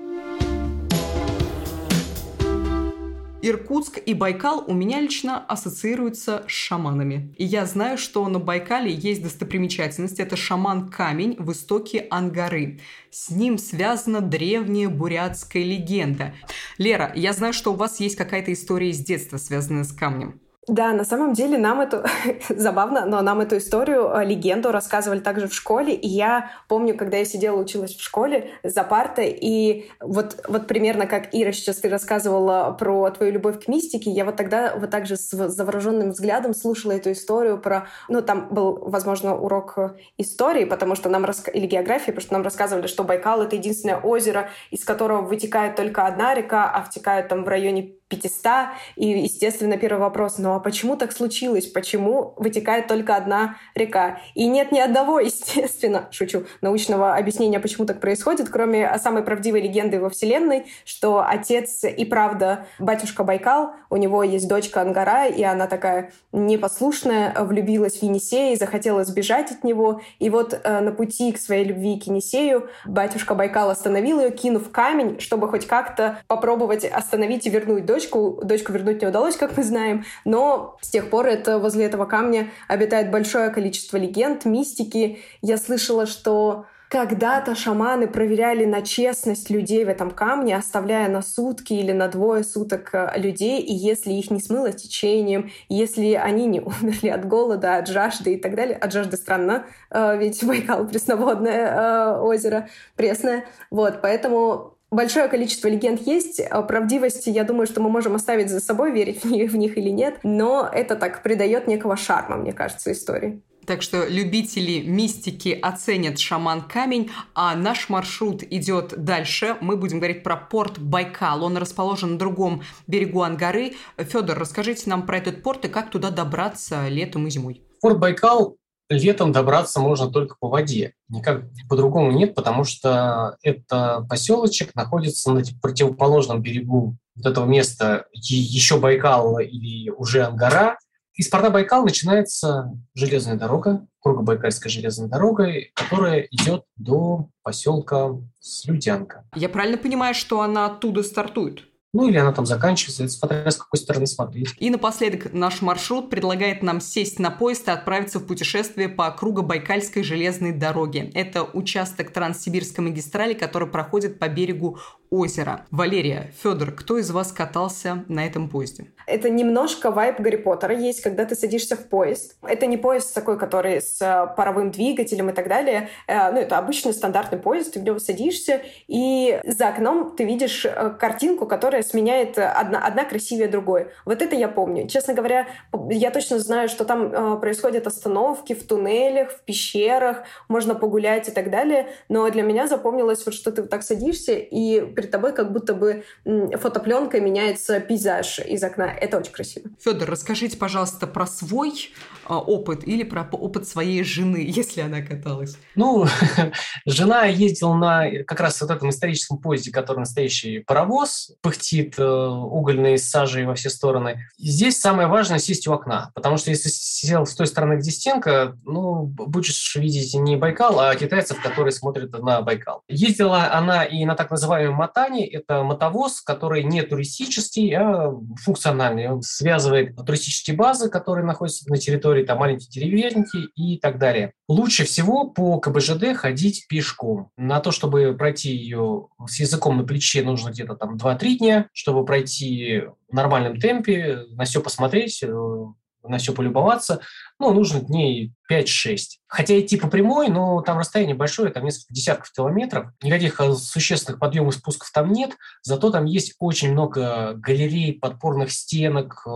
S1: Иркутск и Байкал у меня лично ассоциируются с шаманами. И я знаю, что на Байкале есть достопримечательность. Это шаман-камень в истоке Ангары. С ним связана древняя бурятская легенда. Лера, я знаю, что у вас есть какая-то история из детства, связанная с камнем.
S3: Да, на самом деле нам эту, <laughs> забавно, но нам эту историю, э, легенду рассказывали также в школе, и я помню, когда я сидела, училась в школе за партой, и вот, вот примерно как Ира сейчас ты рассказывала про твою любовь к мистике, я вот тогда вот так же с завороженным взглядом слушала эту историю про, ну там был, возможно, урок истории, потому что нам, рас... или географии, потому что нам рассказывали, что Байкал — это единственное озеро, из которого вытекает только одна река, а втекает там в районе 500. И, естественно, первый вопрос, ну почему так случилось? Почему вытекает только одна река? И нет ни одного, <laughs> естественно, шучу, научного объяснения, почему так происходит, кроме самой правдивой легенды во Вселенной, что отец и правда батюшка Байкал, у него есть дочка Ангара, и она такая непослушная, влюбилась в Енисея захотела сбежать от него. И вот э, на пути к своей любви к Енисею батюшка Байкал остановил ее, кинув камень, чтобы хоть как-то попробовать остановить и вернуть дочку. Дочку вернуть не удалось, как мы знаем, но с тех пор это, возле этого камня обитает большое количество легенд, мистики. Я слышала, что когда-то шаманы проверяли на честность людей в этом камне, оставляя на сутки или на двое суток э, людей, и если их не смыло течением, если они не <laughs> умерли от голода, от жажды и так далее, от жажды странно, э, ведь Байкал <laughs> пресноводное э, озеро, пресное, вот, поэтому Большое количество легенд есть. Правдивости, я думаю, что мы можем оставить за собой, верить в них, в них или нет. Но это так придает некого шарма, мне кажется, истории.
S1: Так что любители мистики оценят шаман-камень, а наш маршрут идет дальше. Мы будем говорить про порт Байкал. Он расположен на другом берегу Ангары. Федор, расскажите нам про этот порт и как туда добраться летом и зимой.
S2: Порт Байкал летом добраться можно только по воде. Никак по-другому нет, потому что это поселочек находится на противоположном берегу вот этого места, еще Байкал или уже Ангара. Из порта Байкал начинается железная дорога, Кругобайкальская железная дорога, которая идет до поселка Слюдянка.
S1: Я правильно понимаю, что она оттуда стартует?
S2: Ну или она там заканчивается, смотря с какой стороны смотреть.
S1: И напоследок наш маршрут предлагает нам сесть на поезд и отправиться в путешествие по кругу Байкальской железной дороги. Это участок Транссибирской магистрали, который проходит по берегу озера. Валерия, Федор, кто из вас катался на этом поезде?
S3: Это немножко вайп Гарри Поттера есть, когда ты садишься в поезд. Это не поезд такой, который с э, паровым двигателем и так далее. Э, ну, это обычный стандартный поезд, ты в него садишься, и за окном ты видишь э, картинку, которая сменяет одна, одна красивее другой. Вот это я помню. Честно говоря, я точно знаю, что там происходят остановки в туннелях, в пещерах, можно погулять и так далее, но для меня запомнилось вот, что ты так садишься, и перед тобой как будто бы фотопленкой меняется пейзаж из окна. Это очень красиво.
S1: Федор, расскажите, пожалуйста, про свой опыт или про опыт своей жены, <laughs> если она каталась.
S2: Ну, <laughs> жена ездила на как раз вот этом историческом поезде, который настоящий паровоз, пыхтит э, угольной сажей во все стороны. И здесь самое важное сесть у окна, потому что если сел с той стороны, где стенка, ну, будешь видеть не Байкал, а китайцев, которые смотрят на Байкал. Ездила она и на так называемом Матане, это мотовоз, который не туристический, а функциональный. Он связывает туристические базы, которые находятся на территории, там маленькие деревеньки и так далее. Лучше всего по КБЖД ходить пешком. На то, чтобы пройти ее с языком на плече, нужно где-то там 2-3 дня, чтобы пройти в нормальном темпе, на все посмотреть, э, на все полюбоваться, ну, нужно дней 5-6. Хотя идти по прямой, но там расстояние большое, там несколько десятков километров. Никаких э, существенных подъемов и спусков там нет, зато там есть очень много галерей, подпорных стенок, э,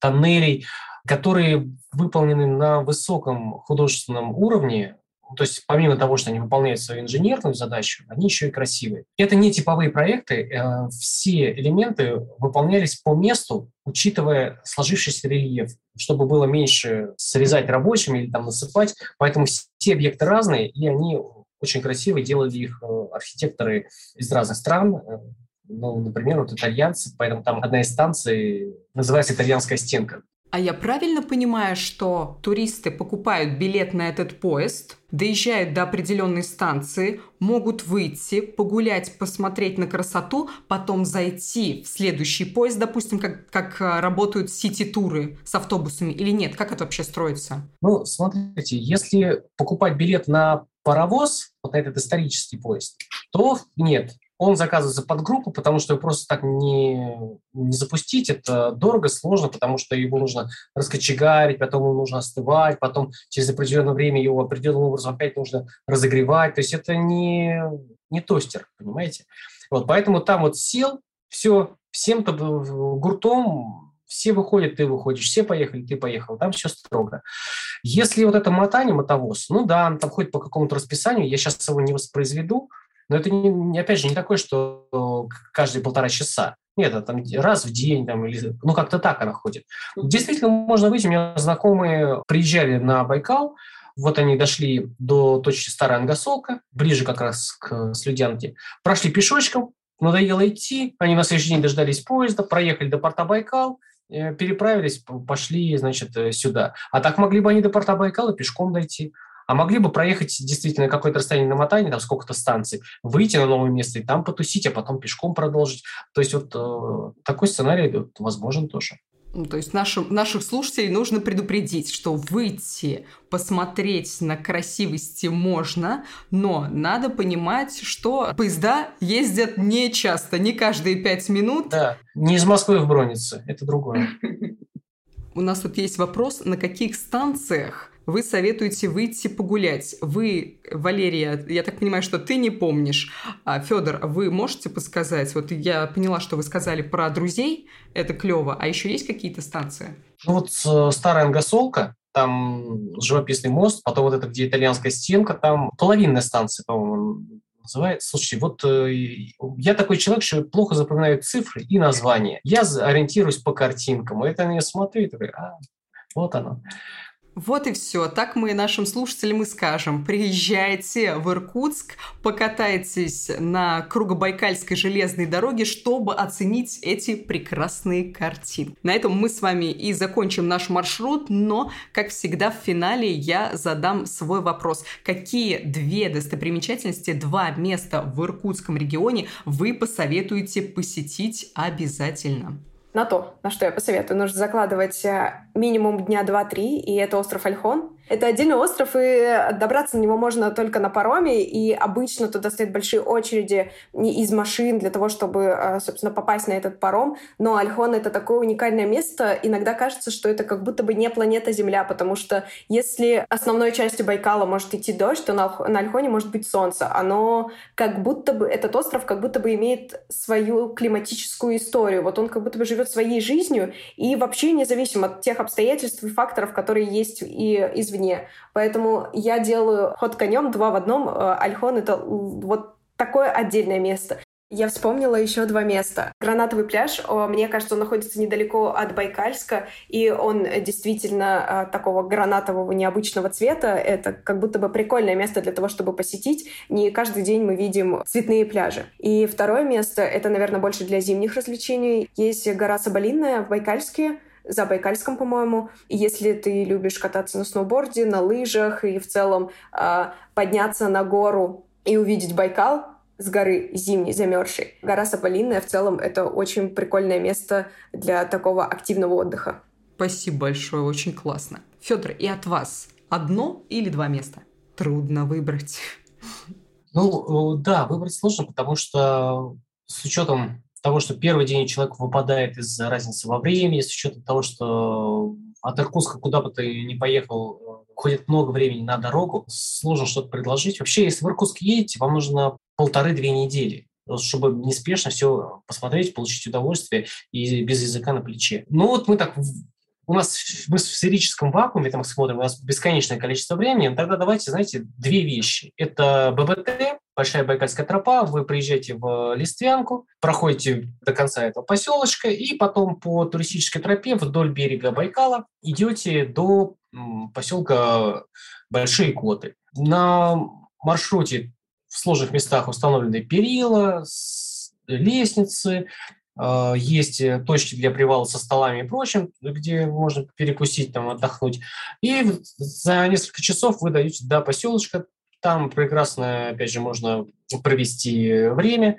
S2: тоннелей, которые выполнены на высоком художественном уровне, то есть помимо того, что они выполняют свою инженерную задачу, они еще и красивые. Это не типовые проекты, э, все элементы выполнялись по месту, учитывая сложившийся рельеф, чтобы было меньше срезать рабочими или там насыпать. Поэтому все объекты разные, и они очень красивые, делали их э, архитекторы из разных стран, э, ну, например, вот итальянцы, поэтому там одна из станций называется «Итальянская стенка».
S1: А я правильно понимаю, что туристы покупают билет на этот поезд, доезжают до определенной станции, могут выйти, погулять, посмотреть на красоту, потом зайти в следующий поезд, допустим, как, как а, работают сити-туры с автобусами или нет? Как это вообще строится?
S2: Ну, смотрите, если покупать билет на паровоз, вот этот исторический поезд, то нет, он заказывается под группу, потому что его просто так не, не запустить. Это дорого, сложно, потому что его нужно раскочегарить, потом его нужно остывать, потом через определенное время его определенным образом опять нужно разогревать. То есть это не, не тостер, понимаете? Вот, поэтому там вот сел, все, всем-то гуртом все выходят, ты выходишь, все поехали, ты поехал, там все строго. Если вот это мотание, мотовоз, ну да, там ходит по какому-то расписанию, я сейчас его не воспроизведу, но это, не, опять же, не такое, что каждые полтора часа. Нет, это там раз в день, там, или, ну, как-то так она ходит. Действительно, можно выйти. У меня знакомые приезжали на Байкал, вот они дошли до точки Старая Ангосолка, ближе как раз к Слюдянке, прошли пешочком, надоело идти, они на следующий день дождались поезда, проехали до порта Байкал, э, переправились, пошли, значит, э, сюда. А так могли бы они до порта Байкала пешком дойти а могли бы проехать действительно какое-то расстояние на мотании, там сколько-то станций, выйти на новое место и там потусить, а потом пешком продолжить. То есть вот э, такой сценарий вот, возможен тоже.
S1: Ну, то есть нашим, наших слушателей нужно предупредить, что выйти, посмотреть на красивости можно, но надо понимать, что поезда ездят не часто, не каждые пять минут.
S2: Да, не из Москвы в Бронице, это другое. <laughs>
S1: У нас тут есть вопрос, на каких станциях вы советуете выйти погулять. Вы, Валерия, я так понимаю, что ты не помнишь. А, Федор, вы можете подсказать? Вот я поняла, что вы сказали про друзей, это клево. А еще есть какие-то станции?
S2: Ну вот э, старая Ангосолка, там живописный мост, потом вот это, где итальянская стенка, там половинная станция, по-моему, называется. Слушайте, вот э, я такой человек, что плохо запоминаю цифры и названия. Я ориентируюсь по картинкам. Это я смотрю и такой, а, вот оно.
S1: Вот и все. Так мы нашим слушателям и скажем. Приезжайте в Иркутск, покатайтесь на Кругобайкальской железной дороге, чтобы оценить эти прекрасные картины. На этом мы с вами и закончим наш маршрут, но, как всегда, в финале я задам свой вопрос. Какие две достопримечательности, два места в Иркутском регионе вы посоветуете посетить обязательно?
S3: На то, на что я посоветую. Нужно закладывать э, минимум дня 2-3, и это остров Альхон. Это отдельный остров, и добраться на него можно только на пароме, и обычно туда стоят большие очереди из машин для того, чтобы, э, собственно, попасть на этот паром. Но Альхон — это такое уникальное место. Иногда кажется, что это как будто бы не планета Земля, потому что если основной частью Байкала может идти дождь, то на Альхоне может быть солнце. Оно как будто бы, этот остров как будто бы имеет свою климатическую историю. Вот он как будто бы живет своей жизнью и вообще независим от тех обстоятельств и факторов, которые есть и извне. Поэтому я делаю ход конем два в одном. Э, Альхон — это вот такое отдельное место. Я вспомнила еще два места. Гранатовый пляж, мне кажется, он находится недалеко от Байкальска, и он действительно а, такого гранатового необычного цвета. Это как будто бы прикольное место для того, чтобы посетить. Не каждый день мы видим цветные пляжи. И второе место, это, наверное, больше для зимних развлечений. Есть гора Соболиная в Байкальске, за Байкальском, по-моему. Если ты любишь кататься на сноуборде, на лыжах и в целом э, подняться на гору и увидеть Байкал, с горы зимней, замерзшей. Гора Саполинная в целом это очень прикольное место для такого активного отдыха.
S1: Спасибо большое, очень классно. Федор, и от вас одно или два места? Трудно выбрать.
S2: Ну, э, да, выбрать сложно, потому что с учетом того, что первый день человек выпадает из-за разницы во времени, с учетом того, что от Иркутска куда бы ты ни поехал, уходит много времени на дорогу, сложно что-то предложить. Вообще, если в Иркутск едете, вам нужно полторы-две недели чтобы неспешно все посмотреть, получить удовольствие и без языка на плече. Ну вот мы так у нас мы в сферическом вакууме там смотрим, у нас бесконечное количество времени, ну, тогда давайте, знаете, две вещи. Это ББТ, Большая Байкальская тропа, вы приезжаете в Листвянку, проходите до конца этого поселочка, и потом по туристической тропе вдоль берега Байкала идете до поселка Большие Коты. На маршруте в сложных местах установлены перила, лестницы, а, есть э, точки для привала со столами и прочим, где можно перекусить, там, отдохнуть. И за несколько часов вы дойдете до поселочка, там прекрасно, опять же, можно провести время,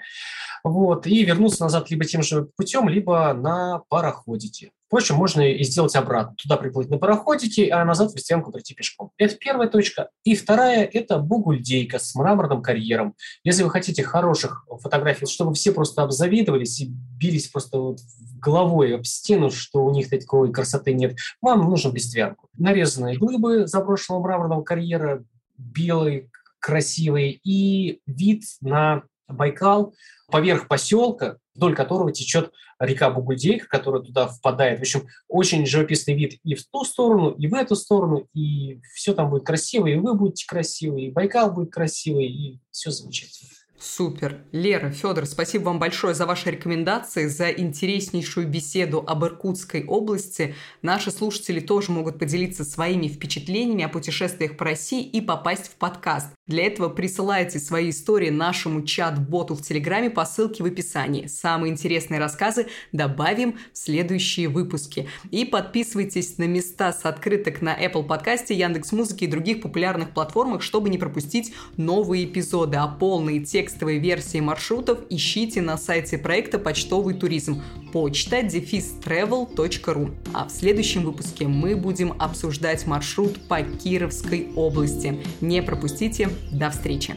S2: вот, и вернуться назад либо тем же путем, либо на пароходике. Впрочем, можно и сделать обратно. Туда приплыть на пароходике, а назад в Вестянку пройти пешком. Это первая точка. И вторая – это Бугульдейка с мраморным карьером. Если вы хотите хороших фотографий, чтобы все просто обзавидовались и бились просто вот головой об стену, что у них такой красоты нет, вам нужен Вестянку. Нарезанные глыбы заброшенного мраморного карьера, белый, красивый, и вид на Байкал поверх поселка, вдоль которого течет река Бугульдейка, которая туда впадает. В общем, очень живописный вид и в ту сторону, и в эту сторону, и все там будет красиво, и вы будете красивы, и Байкал будет красивый, и все замечательно.
S1: Супер. Лера, Федор, спасибо вам большое за ваши рекомендации, за интереснейшую беседу об Иркутской области. Наши слушатели тоже могут поделиться своими впечатлениями о путешествиях по России и попасть в подкаст. Для этого присылайте свои истории нашему чат-боту в Телеграме по ссылке в описании. Самые интересные рассказы добавим в следующие выпуски. И подписывайтесь на места с открыток на Apple подкасте, Яндекс Музыки и других популярных платформах, чтобы не пропустить новые эпизоды. А полные текстовые версии маршрутов ищите на сайте проекта «Почтовый туризм» почта defistravel.ru. А в следующем выпуске мы будем обсуждать маршрут по Кировской области. Не пропустите. До встречи!